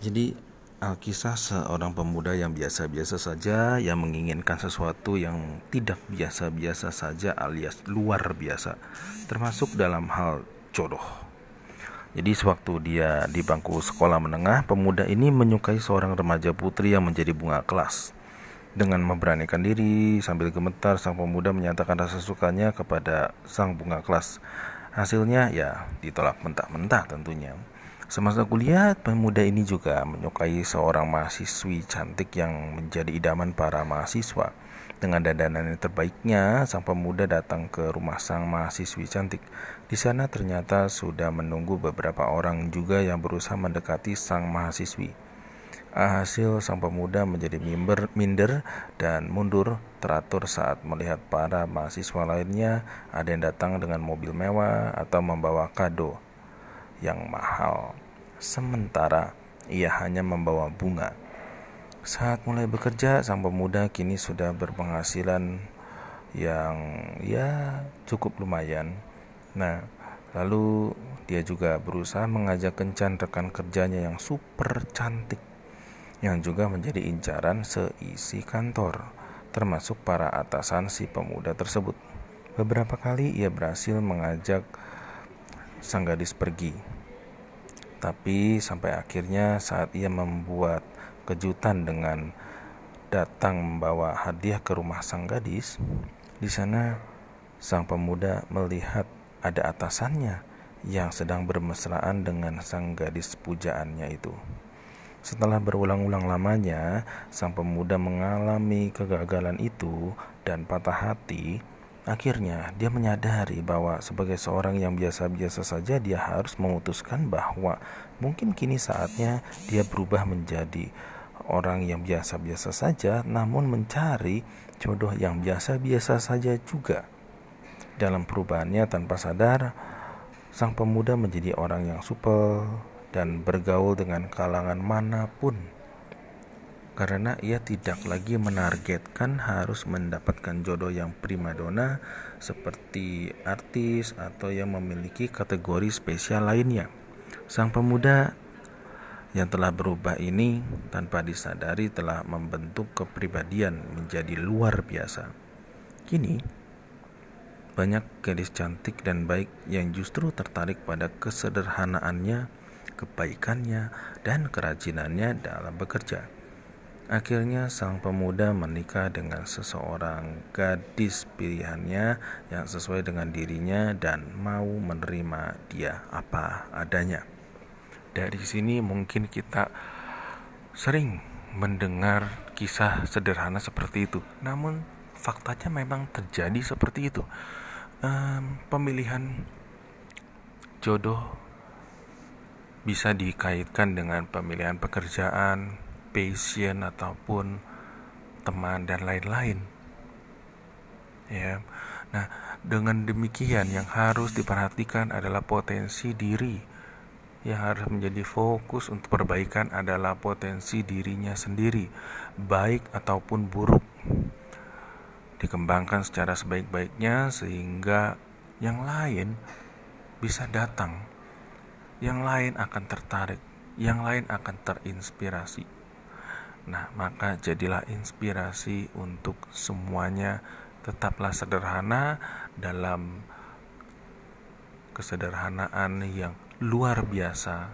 Jadi Alkisah seorang pemuda yang biasa-biasa saja yang menginginkan sesuatu yang tidak biasa-biasa saja alias luar biasa termasuk dalam hal jodoh. Jadi sewaktu dia di bangku sekolah menengah, pemuda ini menyukai seorang remaja putri yang menjadi bunga kelas. Dengan memberanikan diri sambil gemetar, sang pemuda menyatakan rasa sukanya kepada sang bunga kelas. Hasilnya ya ditolak mentah-mentah tentunya. Semasa kuliah, pemuda ini juga menyukai seorang mahasiswi cantik yang menjadi idaman para mahasiswa. Dengan dandanan yang terbaiknya, sang pemuda datang ke rumah sang mahasiswi cantik. Di sana ternyata sudah menunggu beberapa orang juga yang berusaha mendekati sang mahasiswi. Hasil sang pemuda menjadi mimber, minder dan mundur teratur saat melihat para mahasiswa lainnya ada yang datang dengan mobil mewah atau membawa kado yang mahal. Sementara ia hanya membawa bunga. Saat mulai bekerja, sang pemuda kini sudah berpenghasilan yang ya cukup lumayan. Nah, lalu dia juga berusaha mengajak kencan rekan kerjanya yang super cantik yang juga menjadi incaran seisi kantor, termasuk para atasan si pemuda tersebut. Beberapa kali ia berhasil mengajak sang gadis pergi. Tapi sampai akhirnya saat ia membuat kejutan dengan datang membawa hadiah ke rumah sang gadis, di sana sang pemuda melihat ada atasannya yang sedang bermesraan dengan sang gadis pujaannya itu. Setelah berulang-ulang lamanya, sang pemuda mengalami kegagalan itu dan patah hati. Akhirnya, dia menyadari bahwa sebagai seorang yang biasa-biasa saja, dia harus memutuskan bahwa mungkin kini saatnya dia berubah menjadi orang yang biasa-biasa saja, namun mencari jodoh yang biasa-biasa saja juga. Dalam perubahannya tanpa sadar, sang pemuda menjadi orang yang supel dan bergaul dengan kalangan mana pun karena ia tidak lagi menargetkan harus mendapatkan jodoh yang primadona seperti artis atau yang memiliki kategori spesial lainnya. Sang pemuda yang telah berubah ini tanpa disadari telah membentuk kepribadian menjadi luar biasa. Kini, banyak gadis cantik dan baik yang justru tertarik pada kesederhanaannya, kebaikannya, dan kerajinannya dalam bekerja. Akhirnya sang pemuda menikah dengan seseorang gadis pilihannya yang sesuai dengan dirinya dan mau menerima dia apa adanya. Dari sini mungkin kita sering mendengar kisah sederhana seperti itu. Namun faktanya memang terjadi seperti itu. Um, pemilihan jodoh bisa dikaitkan dengan pemilihan pekerjaan, passion ataupun teman dan lain-lain. Ya. Nah, dengan demikian yang harus diperhatikan adalah potensi diri. Yang harus menjadi fokus untuk perbaikan adalah potensi dirinya sendiri, baik ataupun buruk. Dikembangkan secara sebaik-baiknya sehingga yang lain bisa datang. Yang lain akan tertarik, yang lain akan terinspirasi. Nah, maka jadilah inspirasi untuk semuanya. Tetaplah sederhana dalam kesederhanaan yang luar biasa